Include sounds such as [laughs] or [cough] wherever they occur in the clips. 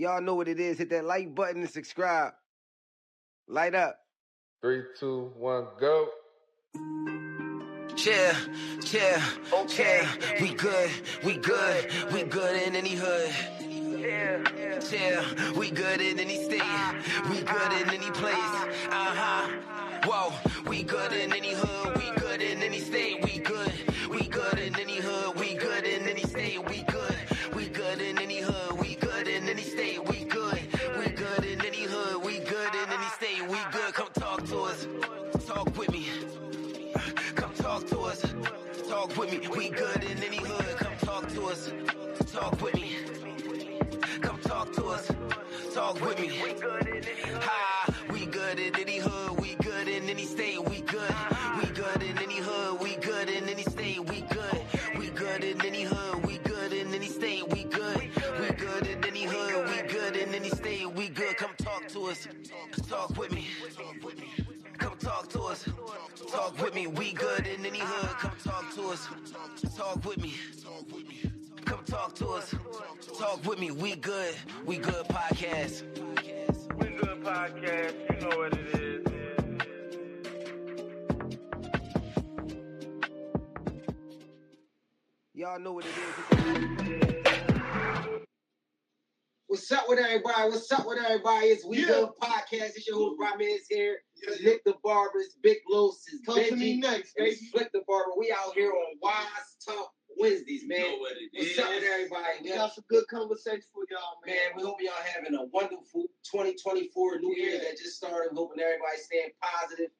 Y'all know what it is. Hit that like button and subscribe. Light up. Three, two, one, go. Yeah, yeah, okay. We good, we good, we good in any hood. Yeah, yeah. we good in any state. We good in any place. Uh huh. Whoa, we good in any hood. We good in any state. We good Talk with me. We good in any hood. We good in any state. We good. We good in any hood. We good in any state. We good. We good in any hood. We good in any state. We good. We good in any hood. We good in any state. We good. Come talk to us. Talk with me. Come talk to us. Talk with me. We good in any hood. Come talk to us. Talk with me. Come talk to us. Talk with me. We good. We good podcast. We good podcast. You know what it is. Y'all know what it is. What's up with everybody? What's up with everybody? It's We Yeah. Good Podcast. It's your host Ramirez here. Yeah, It's Nick the Barber. It's Big Los. It's Come to me next, and it's baby. Flick the Barber. We out here on Wise Talk Wednesdays, man. What's up with everybody? We got some good conversation for y'all, man. Man, we hope y'all having a wonderful 2024 New Year that just started. Hoping everybody staying positive,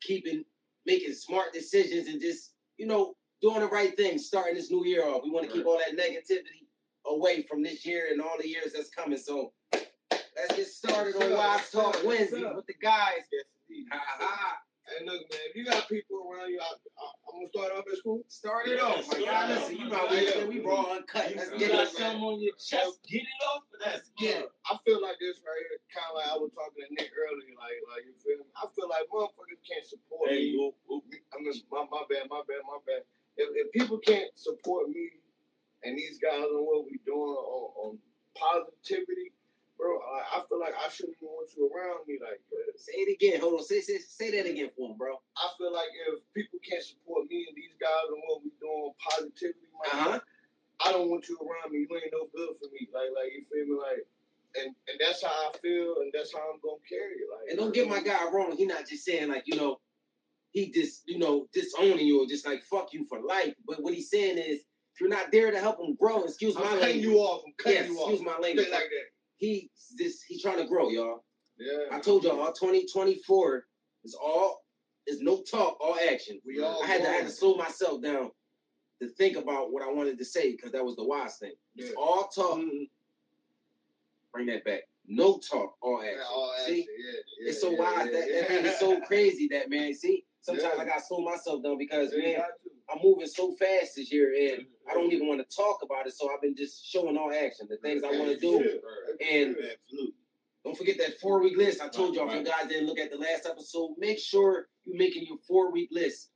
keeping making smart decisions, and just you know doing the right thing. Starting this new year off, we want to keep all that negativity away from this year and all the years that's coming. So let's get started on Wise Talk Wednesday with the guys. Yes, indeed. Ha ha. Hey, look, man, if you got people around you, I, I, I'm gonna start off at school. Start it off, guy. yeah. Listen, you know Yeah. we raw uncut. Let's You get got it. something on your chest. Get it off. Let's get it. I feel like this right here, kind of like I was talking to Nick earlier, like, like you feel me? I feel like motherfuckers can't support Hey, me. I mean, my, my bad, my bad, my bad. If, if people can't support me and these guys on what we doing on, on positivity, bro, I, I feel like I shouldn't even want you around me like that. Say it again. Hold on. Say say say that again for him, bro. I feel like if people can't support me and these guys and what we doing positivity, man, Uh huh. I don't want you around me. You ain't no good for me. Like, like you feel me? Like, and and that's how I feel, and that's how I'm gonna carry it. Like, And don't get my guy wrong. He not just saying like you know, he just you know disowning you or just like fuck you for life. But what he's saying is, if you're not there to help him grow, excuse my I'm cutting language. you off. I'm cutting Yes, you off. excuse my language. like that. He this he trying to grow, y'all. Yeah. I told y'all, all 2024 is all is no talk, all action. We all. I had to I had to slow myself down to think about what I wanted to say because that was the wise thing. Yeah. It's all talk. Mhm. Bring that back. No talk, all action. Yeah, all See? action, yeah, yeah, it's so wise that, that thing is so [laughs] crazy that man. See, sometimes Yeah. I gotta slow myself down because Yeah, man. I'm moving so fast this year and I don't even want to talk about it. So I've been just showing all action, the things I want to do. And-. Don't forget that four week list. I told y'all if you guys didn't look at the last episode, make sure you're making your four week list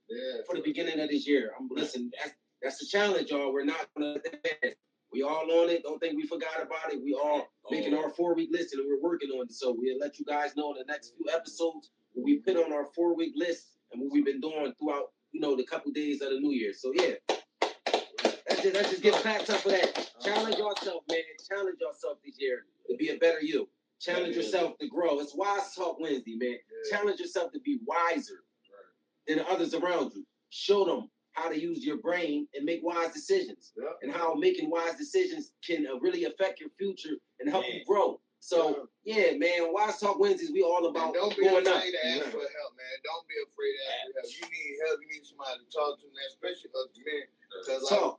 for the beginning of this year. I'm listen, that's that's the challenge, y'all. We're not gonna let that pass. We all on it. Don't think we forgot about it. We all making our four week list and we're working on it. So we'll let you guys know in the next few episodes what we put on our four week list and what we've been doing throughout, you know, the couple days of the new year. So yeah. Let's just, let's just get packed up for that. Challenge yourself, man. Challenge yourself this year to be a better you. Challenge Yeah. yourself to grow. It's Wise Talk Wednesday, man. Yeah. Challenge yourself to be wiser than the others around you. Show them how to use your brain and make wise decisions, and how making wise decisions can uh, really affect your future and help you grow. So yeah, man, Wise Talk Wednesdays, we all And about don't be going afraid up. to ask for help. Don't be afraid to ask for help. You need help. You need somebody to talk to, man, especially us men. Cause like, Talk, talk,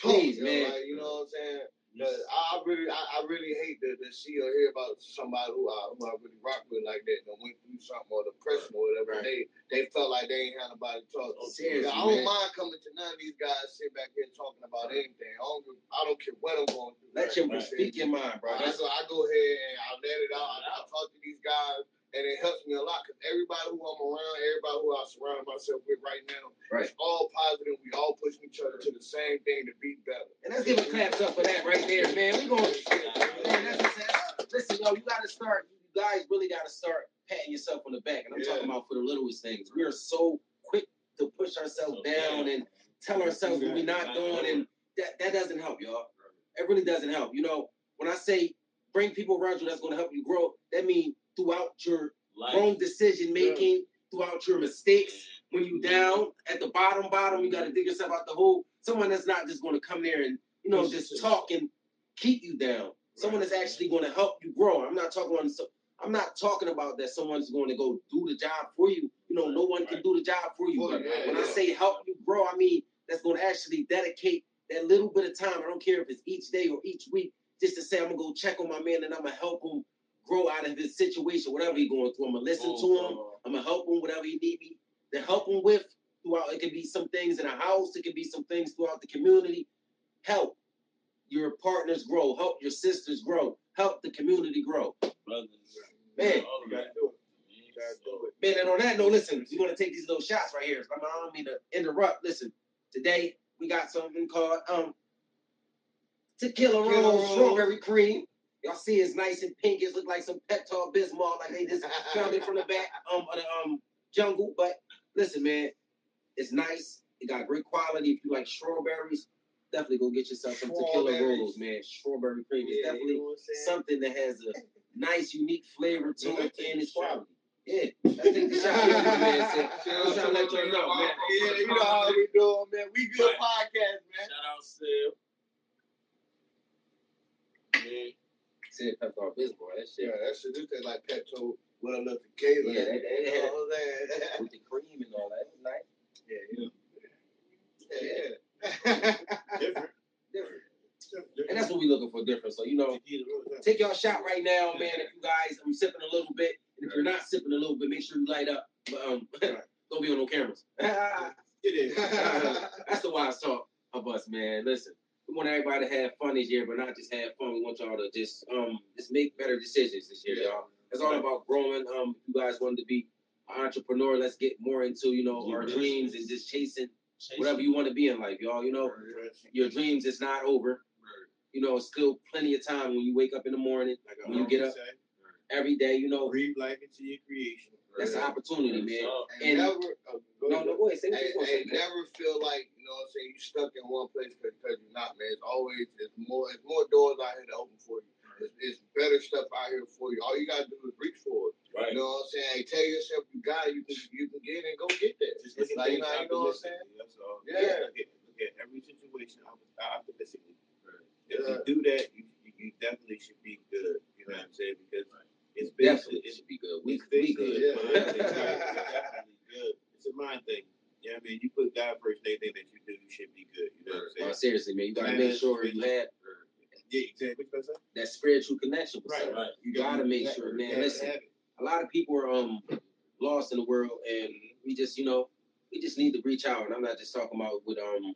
please, you know, man. Like, you know what I'm saying? Mm. I I really, I, I really hate to, to see or hear about somebody who I, who I really rock with like that and went through something or depression or whatever. Right. They they felt like they ain't had nobody to talk to. Oh, seriously, I don't man. mind coming to none of these guys sit back here talking about anything. I don't, I don't care what I'm going through. Let your Right. speak your mind, bro. So I go ahead and I let it out. I, I talk to these guys, and it helps me a lot because everybody who I'm around, everybody who I surround myself with right now, Right. it's all positive. We all pushing each other to the same thing to be better. And let's give a claps up for that right there, man. We going to. Listen, yo, That's, gotta start You guys really got to start patting yourself on the back, and I'm Yeah. talking about for the littlest things. We are so quick to push ourselves down and tell ourselves what we're not doing, and that that doesn't help, y'all. It really doesn't help. You know, when I say bring people around you that's going to help you grow, that means throughout your wrong decision making, throughout your mistakes, when you mm-hmm. down at the bottom, bottom, you got to mm-hmm. dig yourself out the hole. Someone that's not just going to come there and you know just talk and keep you down. Someone that's actually going to help you grow. I'm not talking on. I'm not talking about that someone's going to go do the job for you. You know, no one can do the job for you. But when I say help you grow, I mean that's going to actually dedicate that little bit of time. I don't care if it's each day or each week, just to say I'm gonna go check on my man and I'm gonna help him grow out of his situation, whatever he's going through. I'm gonna listen to him. I'm gonna help him whatever he need me to help him with. Throughout, it could be some things in a house. It could be some things throughout the community. Help your partners grow. Help your sisters grow. Help the community grow. Man. You gotta do it. You gotta do it. Man, and on that note, listen, we're gonna take these little shots right here. I, mean, I don't mean to interrupt. Listen, today we got something called um tequila Tequila Rose Rose. strawberry cream. Y'all see it's nice and pink. It look like some Pepto Bismol, like they just found it from the back um of the um jungle. But listen, man, it's nice. It got great quality. If you like strawberries, definitely go get yourself some tequila Strawberries. Roses, man. Strawberry cream is Yeah, definitely you know what I'm saying? something that has a nice, unique flavor to Yeah, it and it's shot. quality. Yeah, let's take the shot. [laughs] Here, my man said. I'm trying to let you know, man. Yeah, you know how we doing, man. We good Right. podcast, man. Shout out Sil. Yeah. Said Pepto Bismol. That Yeah, that shit do taste like Pepto with a little tequila. Yeah, that- that- you know what I'm with the cream and all that. It was nice. Yeah, yeah. [laughs] Different. Different. And that's what we're looking for different. So, you know, take y'all shot right now, man. If you guys, I'm sipping a little bit. And if you're not sipping a little bit, make sure you light up. But um, [laughs] don't be on no cameras. [laughs] It is. That's the wise talk of us, man. Listen, we want everybody to have fun this year, but not just have fun. We want y'all to just um just make better decisions this year, y'all. It's all about growing. Um, if you guys wanted to be an entrepreneur, let's get more into you know our dreams and just chasing whatever you want to be in life, y'all. You know, your dreams is not over. You know, it's still plenty of time when you wake up in the morning, Like when you get up say, every day. You know, breathe life into your creation. that's an opportunity, man. And And- never, go No, no, go ahead. Say what Hey, you want hey, to say. never feel like you know what I'm saying you stuck in one place because you're not, man. It's always it's more it's more doors out here to open for you. It's, it's better stuff out here for you. All you gotta do is reach for it. Right. You know what I'm saying? Hey, tell yourself you got it. You can you can get it and go get that. Just look like, you know, you know what I'm saying? That's all. Yeah. Look at, look at every situation optimistically. Yeah. If you do that, you, you, you definitely should be good. You know what I'm saying? Because it's Definitely, basically it should be good. We, it's we good. a mind It's definitely good. It's a mind thing. What I mean? You put God first, anything that you do, you should be good. You know what I'm No, saying? seriously, man, you gotta make sure you have Yeah, exactly. What you about to say? that spiritual connection with Right, right. You gotta make sure, man. Listen, a lot of people are um lost in the world, and we just, you know, we just need to reach out. And I'm not just talking about with um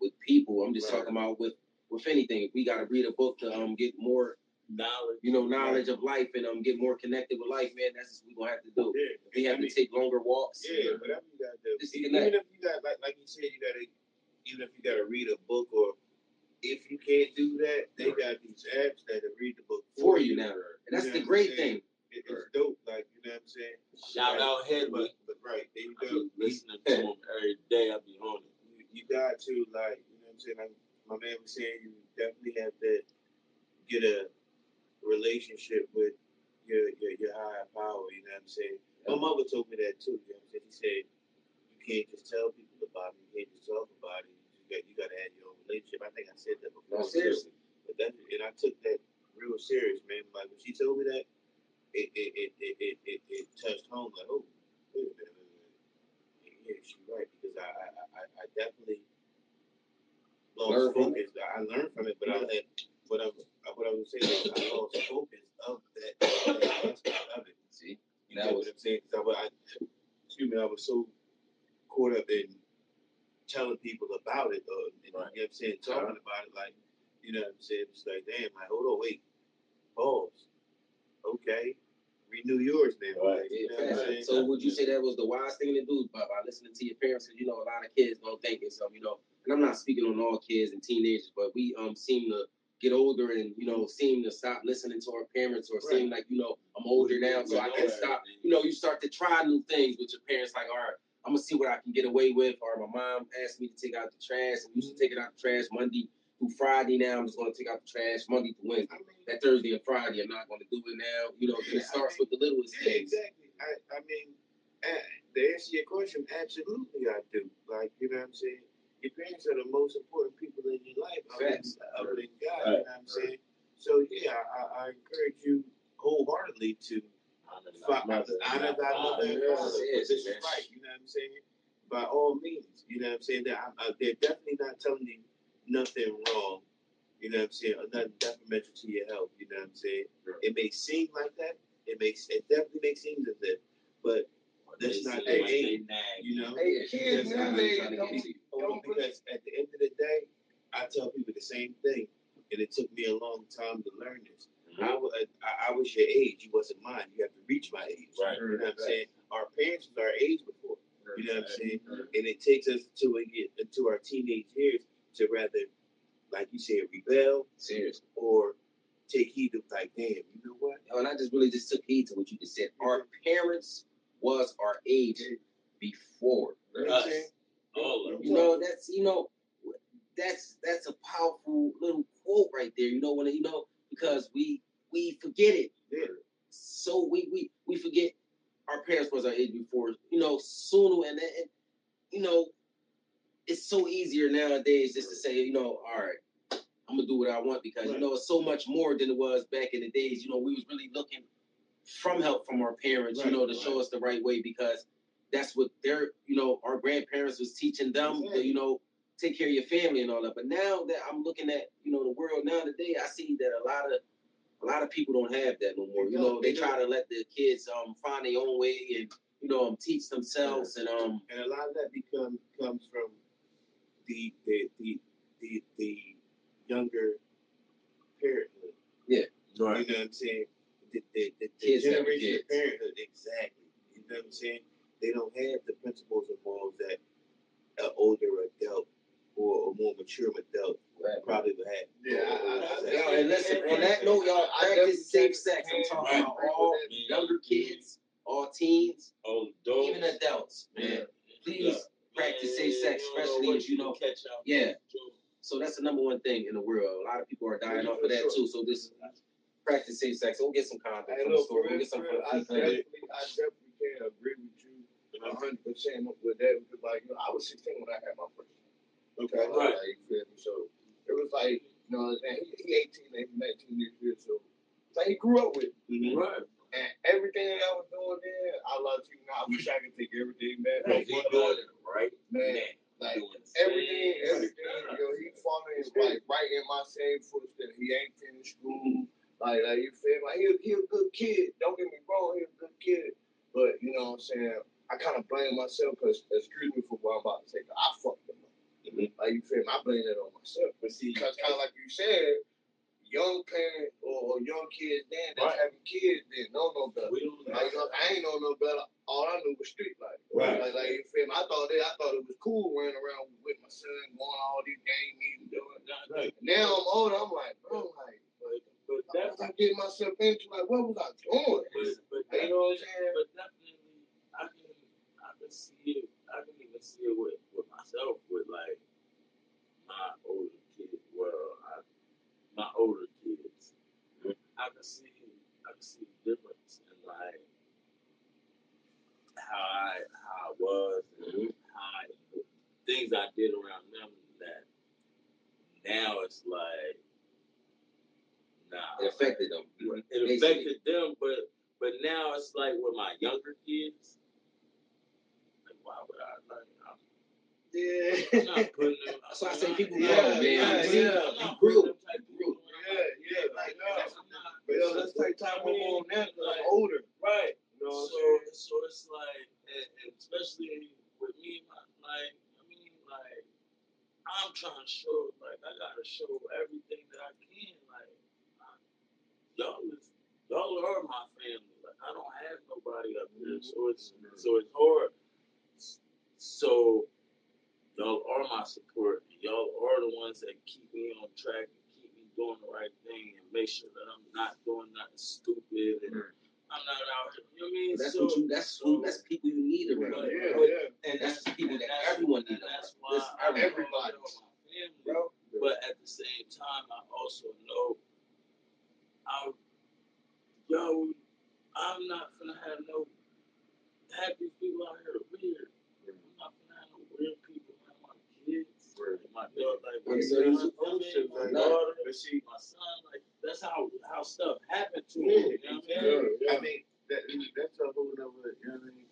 with people. I'm just Right. talking about with with anything. If we gotta read a book to um get more, Knowledge. you know, knowledge of life and um get more connected with life, man. That's what we gonna have to do. Yeah. If we have I mean, to take longer walks. Yeah, whatever you gotta do. Just even connect. if you got like like you said, you gotta even if you gotta read a book or if you can't do that, they got these apps that will read the book For you now. And that's You the know what great thing. It, it's dope, like you know what I'm saying. Shout out But, Hedwig. but right, there you go. be listening to him [laughs] every day. I be on it. You, you got to like you know what I'm saying. Like my man was saying, you definitely have to get a relationship with your your, your higher power. You know what I'm saying. My mother told me that too. You know what I'm saying. She said you can't just tell people about it. You can't just talk about it. You got you got to have your own relationship. I think I said that before. No, seriously. But that and I took that real serious, man. Like when she told me that, it it it it it, it, it touched home. Like oh, wait a minute, wait a minute. Yeah, she's right because I I, I, I definitely lost Learn focus. I learned from it, but I had what I what I was saying is I lost focus of that, that aspect of it. See, You That was- what I'm saying? 'Cause I, I, excuse me, I was so caught up in telling people about it, or you know what I'm saying, talking about it, like you know what I'm saying. It's like, damn, like hold on, wait, pause. Okay, renew yours then. Right. Like, you know Yeah, what I'm facts. saying? So would you say that was the wise thing to do by, by listening to your parents? 'Cause, you know, a lot of kids don't think it's um, you know, and I'm not speaking on all kids and teenagers, but we um seem to get older and you know seem to stop listening to our parents or seem like you know I'm older now, so I can stop. You know, you start to try new things with your parents. Like, all right, I'm gonna see what I can get away with. Or my mom asked me to take out the trash, and we used to take it out the trash Monday through Friday. Now I'm just gonna take out the trash Monday through Wednesday. That Thursday and Friday, I'm not gonna do it now. You know, it starts with the littlest yeah, things. exactly. I, I mean, uh, to answer your question, absolutely I do. Like, you know what I'm saying? Your parents are the most important people in your life, other than, other than God. You know what I'm saying? So yeah, I, I encourage you wholeheartedly to Fa- honor thy mother and Yeah, father. This is right. You know what I'm saying? By all means, you know what I'm saying. That I, I, uh, they're definitely not telling you nothing wrong. You know what I'm saying? Or nothing detrimental to your health. You know what I'm saying? It may seem like that. It makes it definitely makes seem as if, but that's not They their aim. You know? Hey, kids that's what I'm nowadays trying to don't get to. Only because at the end of the day, I tell people the same thing, and it took me a long time to learn this. Mm-hmm. I, wa- I, I was your age, you wasn't mine. You have to reach my age. Right. You know what I'm saying? Our parents was our age before. You know what I'm saying? And it takes us to a, get into our teenage years to rather, like you said, rebel Seriously. or take heed of like, damn, you know what? And I just really just took heed to what you just said. Our parents was our age before. You know what I'm Us. Saying? All of You know, that's you know, that's that's a powerful little quote right there. You know when you know because we we forget it. Yeah. So we we we forget our parents was our age before. You know, sooner and, and you know, it's so easier nowadays just to say, you know, all right, I'm gonna do what I want because you know it's so much more than it was back in the days. You know, we was really looking from help from our parents, Right, you know, to show us the right way because that's what their, you know, our grandparents was teaching them, to, you know, take care of your family and all that. But now that I'm looking at, you know, the world now today, I see that a lot of a lot of people don't have that no more. They You know, they they try to let the kids um find their own way and you know um, teach themselves and um and a lot of that become comes from the the the the, the younger parenthood. Yeah. Right. You know what I'm saying? The, the, the, the Kids generation of parenthood, exactly. You know what I'm saying? They don't have the principles and morals that an older adult or a more mature adult probably would have. Yeah, I- I- I- and listen, on that note, y'all I practice safe sex. I'm talking about all that. younger kids, all teens, Oh, dope. even adults, man. Please practice safe sex, Man, you don't especially what if you know. catch out. Yeah. So that's the number one thing in the world. A lot of people are dying off of that too. So this practice safe sex. Go get some condoms from the store. for Go get some for from real, I the flea clinic. definitely, I definitely can agree with you a hundred percent with that because, like, you know, I was 16 when I had my first. Okay. Right. Like? So it was like, you know, he, he 18, and 19 this year, so it's like he grew up with. it. Mhm. Right. And everything that I was doing then, I love you now. I wish I could take everything back. Right. He doing it right Man, now. like Doing the same everything, everything, stuff. yo, he following like right in my same footsteps. He ain't finished school. Like, like you feel me? like he, he a good kid. Don't get me wrong, he a good kid. But you know what I'm saying? I kind of blame myself because excuse me for what I'm about to say. 'cause I fucked him up. Mhm. Like you feel me? I blame it on myself. But see, Because kind of like you said, young parents or, or young kids then that's Right. having kids then know no better. We don't Like, you know, I ain't know no better. All I knew was street life. Right. Like, like you feel me? I thought it. I thought it was cool running around with my son, going all these game meetings, doing. right. Now I'm older. I'm like, bro, like, But, but what was that's I getting myself into? Like, what was I doing? But, but, You know what I'm saying? but definitely, I can, I can see it. I can even see it with, with myself, with like my older kids. Well, I, my older kids, I can see, I can see the difference in like how I, how I was and how I, things I did around them. That now it's like, nah, It affected them. it affected them, but but now it's like with my younger kids. Like, why would I like? I'm, Yeah. I'm not putting them. [laughs] That's why I say people Yeah, grow, man. yeah, You see, yeah. I'm you grew. them type grew. Yeah, yeah, like, no. I'm not. But yo, let's take time I mean, on that. 'cause like- I'm older. Right. You know what So I'm saying? so it's like, and, and especially with me, my, like I mean, like I'm trying to show, like I gotta show everything that I can, like y'all is y'all are my family. Like I don't have nobody up here, so it's so it's hard. So y'all are my support. Y'all are the ones that keep me on track and keep me doing the right thing and make sure that I'm not doing nothing stupid and I'm not out here. You know what I mean? That's so, what you. That's who. That's people you need around. Yeah, bro. yeah. and That's people that that's- everyone needs That's why everybody. everybody. Bro. But at the same time, I also know I, yo, I'm not gonna have no happy people out here weird. I'm not gonna have no weird people around my kids, my daughter, like I'm my saying, son, I'm saying, my like, daughter, But see, my son. Like that's how how stuff happened to Yeah, me. You know what I mean? Yeah, yeah. I mean, that, that's a whole nother, you know what I mean?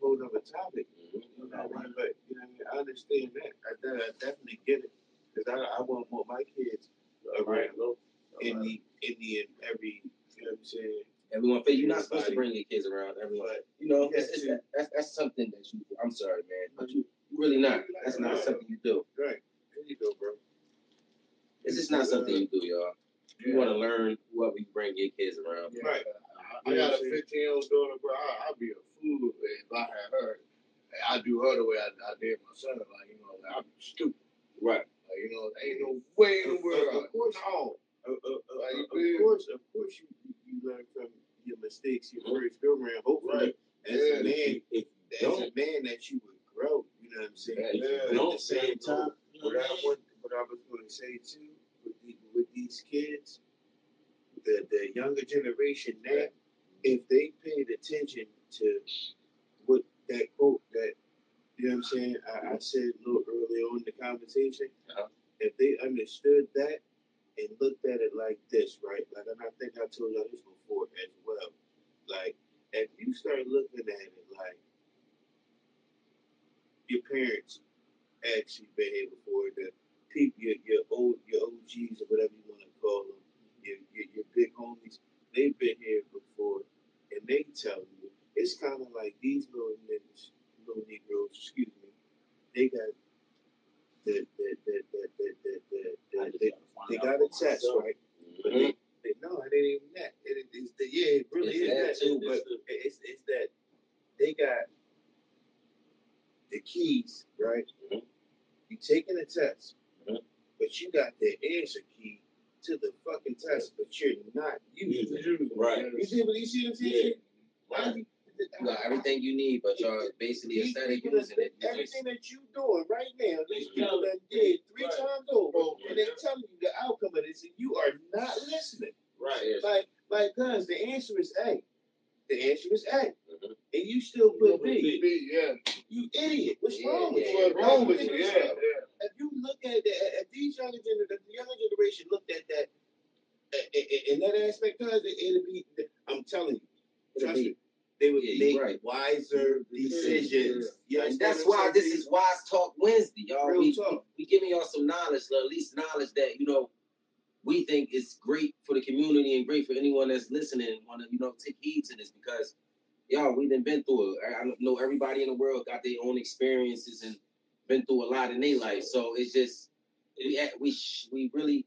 Whole nother topic. You know what I mean? But, you know what I mean? I understand that. I, de- I definitely get it. Because I, I want want my kids around any, any and every, you know what I'm saying? Everyone, you're not supposed to bring your kids around. Everyone, But, you know, Yeah, it's, it's, too. that's that's something that you. I'm sorry, man, but you you really not. That's not something you do. right. There you go, bro. It's just not something you do, y'all. You Yeah. want to learn what we bring your kids around. Yeah. Right. I, I got a 15 year old daughter, bro. I, I'd be a fool if I had her. I do her the way I, I did my son. Like, you know, like, I'd be stupid. Right. Like, you know, ain't no way in the world. Of course. No. Of, of, of, Like, you of course, of course, you, you, you learn from your mistakes your Mhm. first go round. Hopefully, as Yeah. a man, If as don't, a man, that you would grow. You know what I'm saying? Yeah. But at the same time, what I want, what I was going to say too, with the, with these kids, the the younger generation now, if they paid attention to what that quote that you know what I'm saying, I, I said a little earlier on in the conversation, Uh-huh. if they understood that and looked at it like this, right? Like, and I think I told y'all this before as well. Like, if you start looking at it like your parents actually been here before, the people, your, your old, your OGs or whatever you want to call them, your, your, your big homies, they've been here before, and they tell you it's kind of like these little niggas, little Negroes, excuse me, they got the the the the the the, the, the, just the gotta find they got a test, right? But Mhm. they, they no, it ain't even that. It, it's the yeah, it really It's is that that too, But but- it's it's that they got keys, right? Mhm. You taking a test, Mhm. but you got the answer key to the fucking test, but you're not using it. Right. You see what you see what I'm saying? Yeah. Why Right. you- You got everything you need, but y'all basically These instead of people using it, that- you just that you doing right now, these people tell- that did three Right. times over, Yeah. and they telling you the outcome of this, and you are not listening. Right. seriously. Like, like, cuz the answer is A. The answer is A, Mhm. and you still put put B. B. B, yeah. You idiot! What's Yeah, wrong with yeah, you? What's wrong with you? Yeah, yeah. If you look at that, if these younger gener- if the younger generation looked at that in that aspect, cuz it, it'd be. I'm telling you, It'll trust be- me, they would Yeah, make right. wiser decisions. You And that's why this is Wise Talk Wednesday, y'all. Real we, talk. we giving y'all some knowledge, at least knowledge that you know we think is great for the community and great for anyone that's listening and want to you know take heed to this because y'all we done been through it. I I know everybody in the world got their own experiences and been through a lot in their life, so it's just we we we really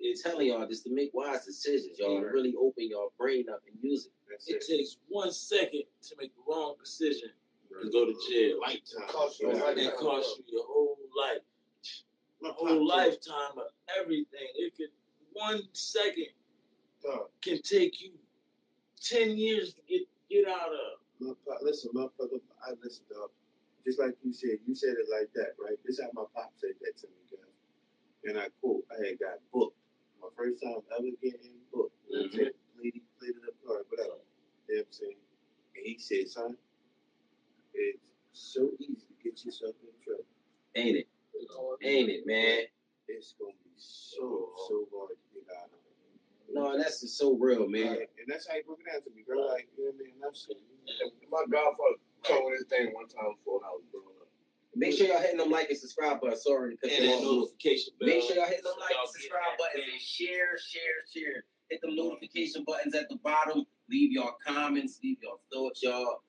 is telling y'all just to make wise decisions, y'all, and really open your brain up and use it. That's It it. takes one second to make the wrong decision and go to jail. Lifetime. Cost you a Right. It costs you your whole life, My whole lifetime of everything. It could one second Dog, can take you ten years to get get out of. my pop, listen, motherfucker, I listen, dog. Just like you said, you said it like that, right? This is how my pop said that to me, guys. And I quote, I had got booked. My first time ever getting booked. You know what I'm? Mm-hmm. Lady played it up hard, whatever. You know what I'm saying? And he said, son, it's so easy to get yourself in trouble. Ain't it? Ain't it, man? It's gonna be so, so hard to get out of it. No, and that's just so real, man. Like, and that's how he broke it down to me, bro. Like, you know what I mean? And I'm My godfather told me this thing one time before I was growing up. Make sure y'all hitting them like and subscribe button. Sorry to cut And you that notification bell. Make sure y'all hit them like y'all and subscribe that buttons and share, share, share. Hit them notification buttons at the bottom. Leave y'all comments, leave y'all thoughts, y'all.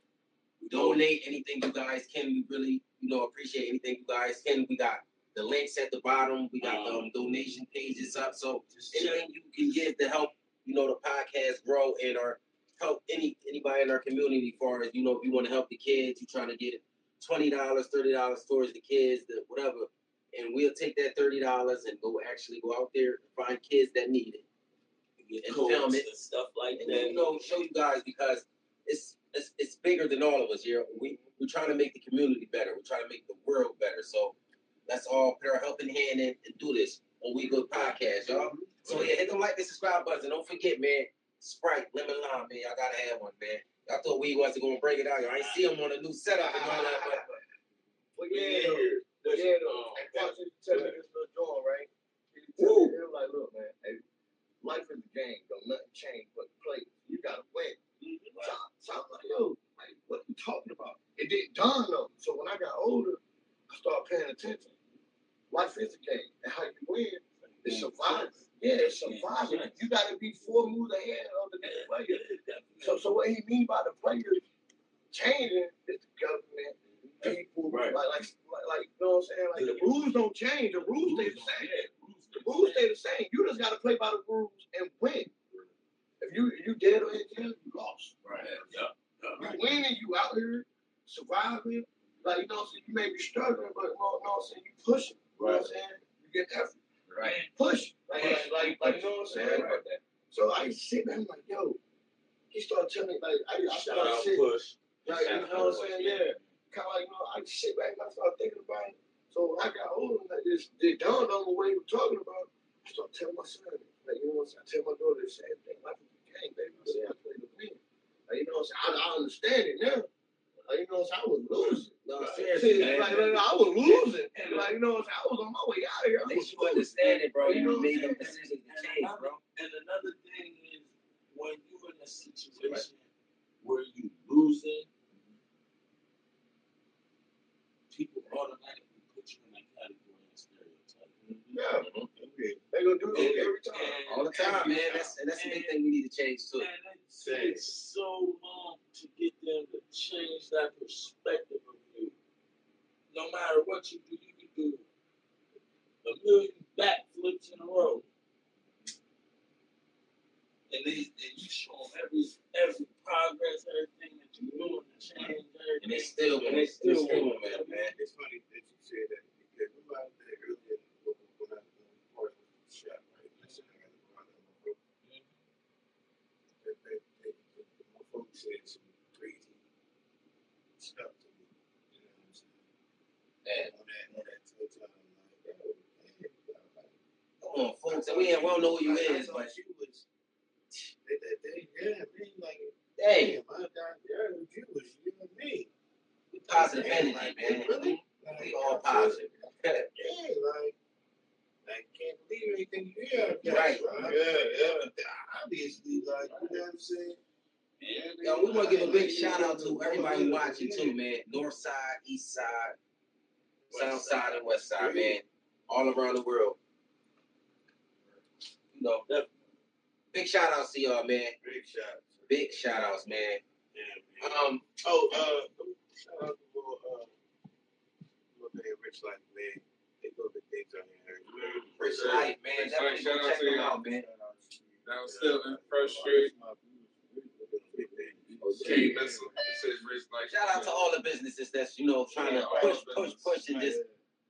Donate anything you guys can. We really, you know, appreciate anything you guys can. We got the links at the bottom. We got the um, donation pages up. So anything you can give to help, you know, the podcast grow and or help any anybody in our community as far as, you know, if you want to help the kids, you're trying to get twenty dollars, thirty dollars towards the kids, the whatever. and we'll take that thirty dollars and go actually go out there and find kids that need it and film it. and stuff like and that. you know show you guys because it's it's, it's bigger than all of us here. We we're trying to make the community better. We're trying to make the world better. So let's all put our helping hand in and do this on We Good Podcast, y'all. So yeah, hit the like and subscribe button. Don't forget, man. Sprite, lemon lime, man. Y'all gotta have one, man. Y'all thought we wasn't gonna break it out. Y'all ain't see him on a new setup and all that, but But yeah, though. But yeah, though. And Fox to tell me this little joint, right? He used to tell me, he was like, look, man, hey, life is a game. Don't nothing change but play. You gotta win. Mm-hmm. So, so I'm like, yo, like, what are you talking about? It didn't dawn on me. So when I got older, I started paying attention. Life is a game. And how you win is surviving. Yeah, it's surviving. You gotta be four moves ahead of the next player. So, so what he mean by the players changing is the government, people, Right. like, like, like, you know what I'm saying? Like the rules don't change. The rules stay the same. The rules stay the same. You just gotta play by the rules and win. If you if you dead or in jail, you lost. Right. Yeah. You winning, you out here surviving. Like you know, what I'm saying you may be struggling, but you know, what I'm saying you pushing. You know what I'm saying? You get effort. right. Push. Like, like, like, like, you know what I'm saying? Right that. So I sit there, I'm like, yo, he started telling me, like, I, I Shout started out sit, push. like, you know what I'm saying? Yeah. Kind of like, you know, I just sit back and I start thinking about it. So when I got older, like, this, it dawned on me what he was talking about. I started telling my son, like, you know what I'm saying? I tell my daughter the same thing. Life is a game, baby. I say, I play to win. Like, you know what I'm saying? I, I understand it now. Like, you know what I'm saying? I was losing. No, Like, seriously, man. like, like, I was losing. And, like, you know what I'm saying? I was on my way out of here. I At was least you understand it, bro. You You know what made I'm them decisions to change, bro. And another thing is when you're in a situation where you losing, people automatically put you in that category and stereotype. Yeah. Mm-hmm. Okay. They gonna do it every time. And- All the time, man. That's and that's a big thing we need to change too. And it takes so long to get them to change that perspective of you. No matter what you do, you can do a million backflips in a row. And, they, and you show them every every progress, everything that you're doing to change everything. And they still and won't. they still They still won't. won't, man. It's funny that you said that because remember I was there earlier when when I was part of the shop, right? I said I got to go out there, my bro. That, that, that, that, said some crazy stuff to me. You know what I'm saying? Yeah. On that, on that time, like, bro, like, Come on, folks. And we we don't know who you I is, but you was, they, they, they, yeah, man, like, hey, damn, I thought, yeah, you was, you and me. we positive energy, man. Really? We all positive. Yeah, like, I can't believe anything you hear. Right. Yeah, yeah. Obviously, like, you know what I'm saying? Yo, we want to give a big shout out to everybody watching too, man. North side, east side, south side, and west side, man. All around the world. You know, big shout outs to y'all, man. Big shots. Big shout outs, man. Yeah, man. Um, Oh, uh, shout out to little, uh, little man, Rich Life, man. They go to things on here. Rich Life, man. Definitely go check them out, man. That was still in First Street. Key missile. It like Shout out to all the businesses that's you know trying to push, push, push, and just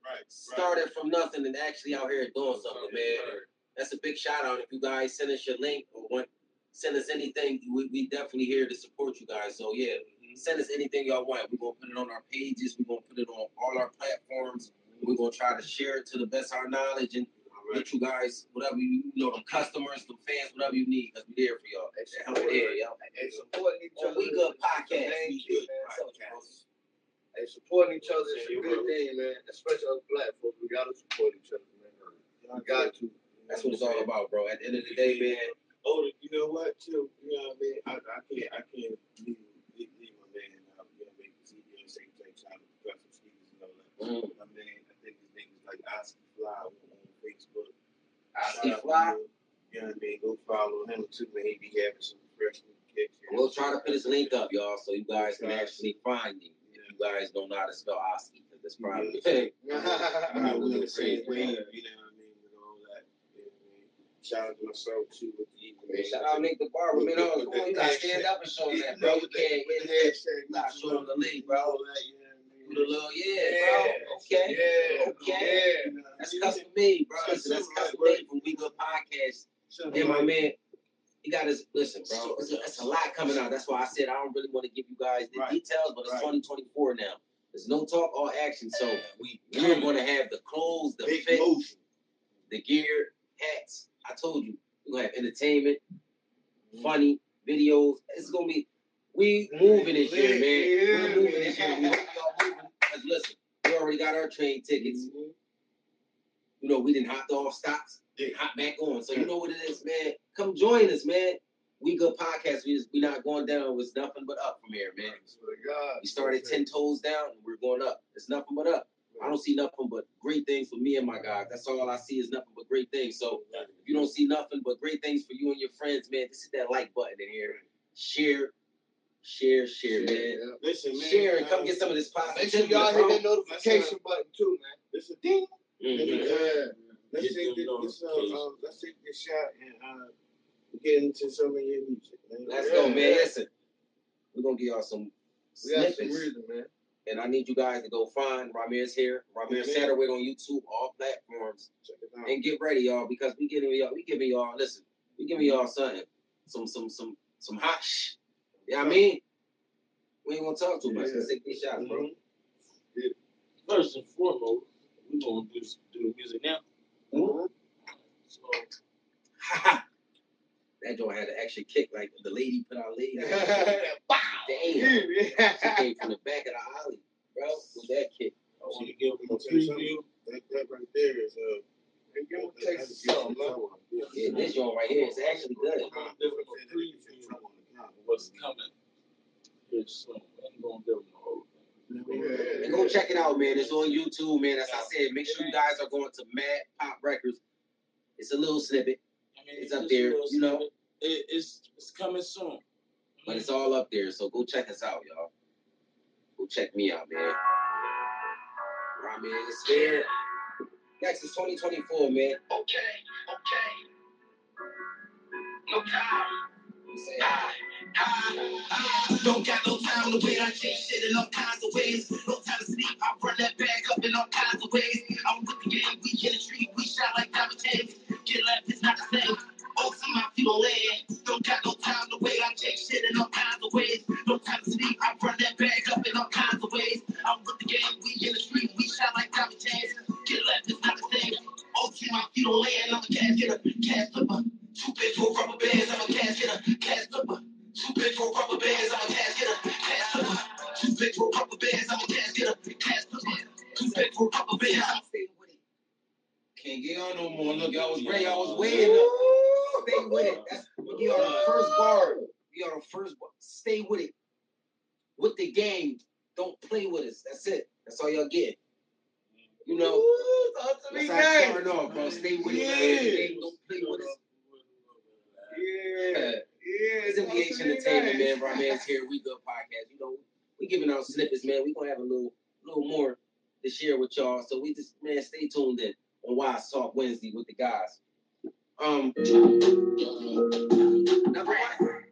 Right. started from nothing and actually out here doing something, man. That's a big shout out. If you guys send us your link or want send us anything, we we definitely here to support you guys. So yeah, send us anything y'all want. We're gonna put it on our pages. We're gonna put it on all our platforms. We're gonna try to share it to the best of our knowledge and get you guys whatever you, you know, them customers, them fans, whatever you need, because we're there for y'all. That help it here, yo. And supporting each On other. We Good Podcast. main We Good. Podcast. And supporting each other is a good thing, man. Especially us black folks, we gotta support each other, man. We got to. That's what it's all about, bro. At the end of the day, man. Oh, you know what, too? You know what I mean? I, I can't, I can't leave, leave, leave my man out. You know, make the TV and same thing, trying to progressive sneakers and all that. Mm. My man, I think his name is like Oski Fly on, on Facebook. Shout Fly? You know what I mean? Go follow him too, man. He be having some fresh new kicks. We'll try to put his link up, y'all, so you guys can actually find him. If you guys don't know how to spell Oski, because it's probably [laughs] [laughs] You know, we on the same wave, you know what I mean, with all that. You know what I mean? Shout out to myself too with the Man, shout out Nick the Barber, man. Oh, come on, you gotta stand up and show him that, bro. You can't hit the Nah, show him the link, bro. All that, you know what I mean? Do the little, yeah, bro. Okay. Yeah. Okay. Yeah. That's custom made, bro. Listen, that's custom made from We Good Podcast. And my man, he got his listen, bro. It's a, it's a lot coming out. That's why I said I don't really want to give you guys the Right. details, but it's Right. 2024 now. There's no talk, all action. So We we're gonna have the clothes, the Big fit, motion. the gear, hats. I told you, we're gonna have entertainment, funny videos. It's gonna be we moving this year, man. We're moving this year. We hope y'all moving. 'Cause listen, we already got our train tickets. You know, we didn't hop the off stops, Yeah. hop back on. So you know what it is, man. Come join us, man. We good podcast. We just, we not going down. It's nothing but up from here, man. We started ten toes down, and we're going up. It's nothing but up. I don't see nothing but great things for me and my guys. That's all I see is nothing but great things. So if you don't see nothing but great things for you and your friends, man, just hit that like button in here. Share, share, share, man. Yeah. Listen, man. Share and come um, get some of this Make positivity. sure y'all hit that notification button too, man. Listen, ding. Mhm. Yeah. Let's take this, this, uh, um, let's take this shot and uh, get into some of your music, man. Let's Yeah. go, man. Listen, we're gonna give y'all some We got some snippets. reason, man. And I need you guys to go find Ramirez here, Rymir Yeah. Satterthwaite on YouTube, all platforms, Check it out. and get ready, y'all, because we giving y'all, we giving y'all, listen, we giving y'all something, some, some, some, some hot sh. You know I mean? We ain't gonna talk too much. Yeah. Let's take these shots, bro. Mhm. first and foremost, we gonna do s- do the music now. Mhm. So [laughs] that joint had an extra kick, like the lady put out lady. [laughs] Damn, Yeah. she came from the back of the alley, bro, with that kick. I want to give them a I'll tell you something. preview. That, that right there is uh. Hey, give him a taste of something, man. Yeah, this joint right here is actually good. I'm gonna give them a preview of what's coming here soon. I ain't gonna give them the whole thing. And go check it out, man. It's on YouTube, man. As I said, make sure you guys are going to Madd Pop Records. It's a little snippet, I mean, It's up there, you know. snippet. It, it's it's coming soon. but it's all up there. So go check us out, y'all. Go check me out, man. Ramen is here. Next is 2024, man. Okay, okay. No time. Say, I, Don't got no time to wait. I change shit in all kinds of ways. No time to sleep. I run that bag up in all kinds of ways. I'm with the game. We in the street. We shot like diamond chains. Get left, it's not the same. Oh, some my feet on land. Don't got no time to wait. I change shit in all kinds of ways. No time to sleep. I run that bag up in all kinds of ways. I'm with the game. We in the street. We shot like diamond chains. Get left, it's not the same. Oh, see my feet on land. I'm a cash getter, cash flipper. Two big for rubber no more. Look, y'all was ready. Y'all was waiting. Up. Stay with it. That's we get on the first bar. We on the first bar. Stay with it. With the game. Don't play with us. That's it. That's all y'all get. You know, Ooh, talk to me that's how it's nice. starting off, bro. Stay with it. Yeah. With the game. Don't play with us. Yeah. Yeah. It's talk to MDH me Entertainment, nice. man. Raman's here. We good podcast. You know, we giving out snippets, man. We gonna have a little, little more to share with y'all. So we just, man, stay tuned in on Wise Talk Wednesday with the guys. Um, number one,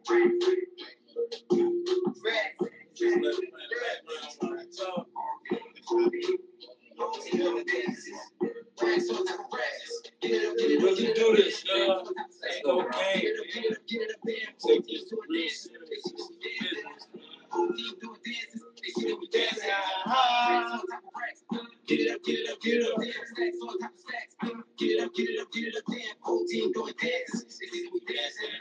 Just let it play in the background while I talk. Really do this, y'all. Ain't no game. Take this real serious. Business. Get it up, get it up, get it up. Damn stacks on top of stacks. Get it up, get it up, get it up. Damn, whole team doing dances. They see we dancing.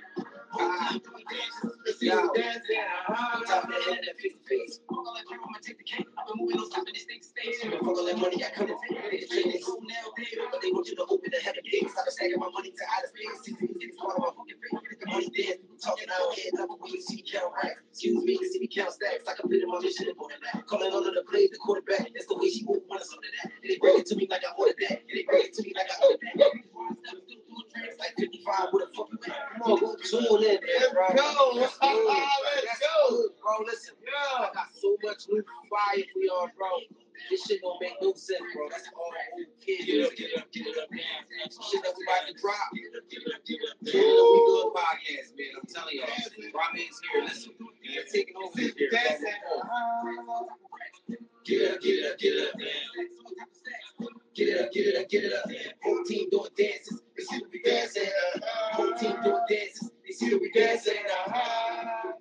Whole team doing dances. They see we dancing. On ah. top of that head, that face to face. All like I'm gonna take the cake. I've been moving on top of this thing stage. I've been fucking that money, I come and take. They just trade their cool now, baby. But they want you to open the head of gates. Stop stacking my money to outer space. See me get part of my fucking face. The money. People talking out here. Nothing we see count racks. Excuse me, to see me count stacks. I in my mission and more than that. Calling all of the plays, the quarterback. That's the way she move. Want of that. And they bring it to me like I ordered that. And they bring it to me like I ordered that. Like 55 with a fucking man. Come on, go tune in, man, bro. Let's go. Let's go. Let's go. Bro, listen. I got so much new fire for y'all, bro. This shit don't make no sense, bro. That's all old kid Get up, get up, get it up, dance. Shit that we about to drop. Get it up, we good podcast, man. I'm telling y'all. Ramen's here. Listen, they're taking over this here. Get up, get up, get it up. Get it up, get it up, get it up. Whole team doing dances, they see that we dancing. Whole team doing dances, they see that we dancing. Uh-huh.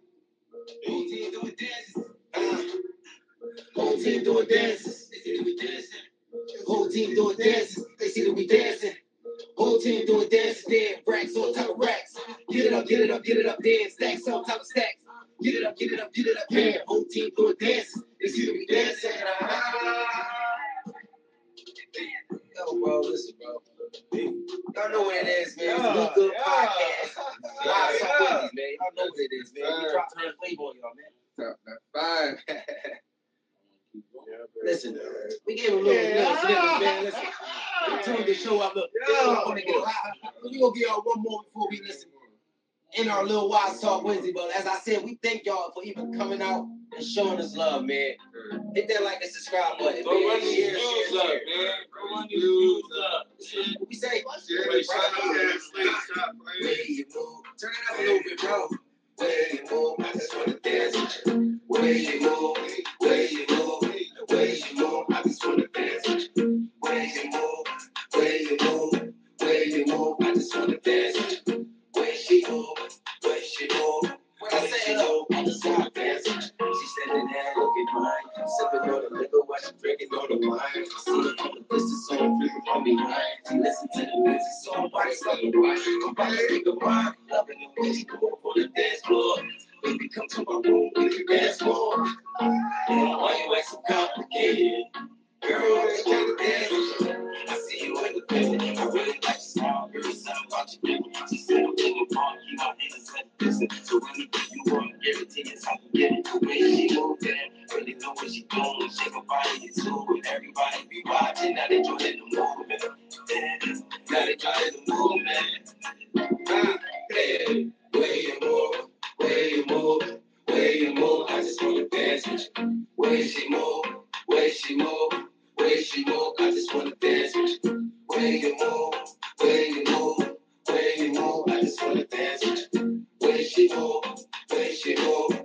Whole team doing dances. Uh, whole team doing dances, they see that we dancing. Whole team doing dances, they see that we dancing. Whole team doing dances, then racks on top of racks. Get it up, get it up, get it up, then stacks on top of stacks. Get it up, get it up, get it up, then whole team doing dances, they see that we dancing. Uh-huh. Yo, bro, listen, bro. Y'all know what it is, man. It's a We Good Podcast. Wise Talk Wednesdays, man. Y'all know what it is, man. We dropping that flavor on y'all, man. Top that five. Listen, we gave a little, little snippets, man. Listen, we tuned the show up. Look, I want to get high. We gonna get y'all one more before we listen in our little Wise Talk Wednesday. But as I said, we thank y'all for even coming out and showing us love, man. Hit that like and subscribe button, Go run man. these views up, man. Go run these views I'm take a loving the on the dance floor. Baby, come to my room, we can dance more. Why you act so complicated? Girl, it's. I see you in the building, I really like your smile. Girl, something about you, baby. She said I'm in the park, you at the distance. So when you you want, everything is how you get it. The way she move there, really know what she doing. Shake her body, it's. Everybody be watching, now they joining the movement. Now they joining the movement. Move, where you move, where you move, I just wanna dance with you. Where she move, where she move, where she move, I just wanna dance with you. Where you move, where you move, I just wanna dance with you. Where she move, where she move,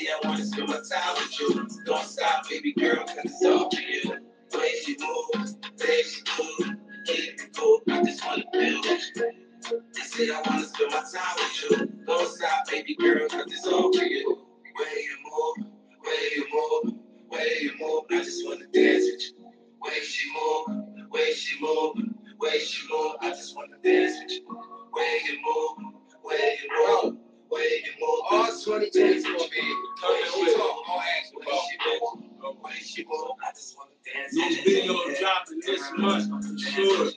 See, I wanna spend my time with you. Don't stop, baby girl, cause it's all for you. Way she move, way she move, keep it cool. I just wanna build with you. Say I wanna spend my time with you. Don't stop, baby girl, cause it's all for you. Way you move, way you move, way you move. I just wanna dance with you. Way she move, way she move, way she move. I just wanna dance with you. Way you move, way you move. Way move, all 2024, man. Way she talk, all ask way she move, way she move. I just wanna dance. New video dropping this month, for sure.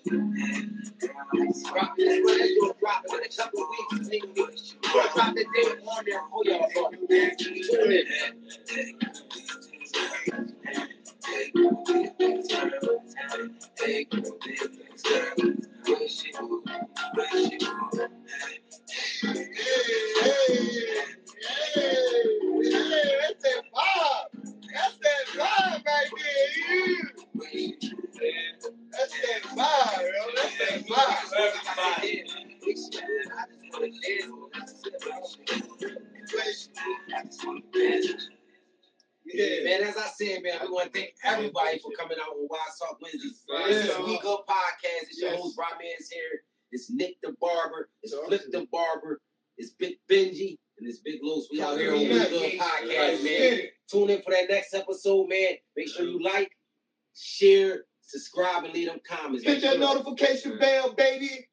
Drop this, but it's gonna drop in a couple weeks. nigga. We're gonna drop the day on there for y'all. Tune in. Hey, episode, man. Make sure you like, share, subscribe, and leave them comments. Hit that notification bell, baby.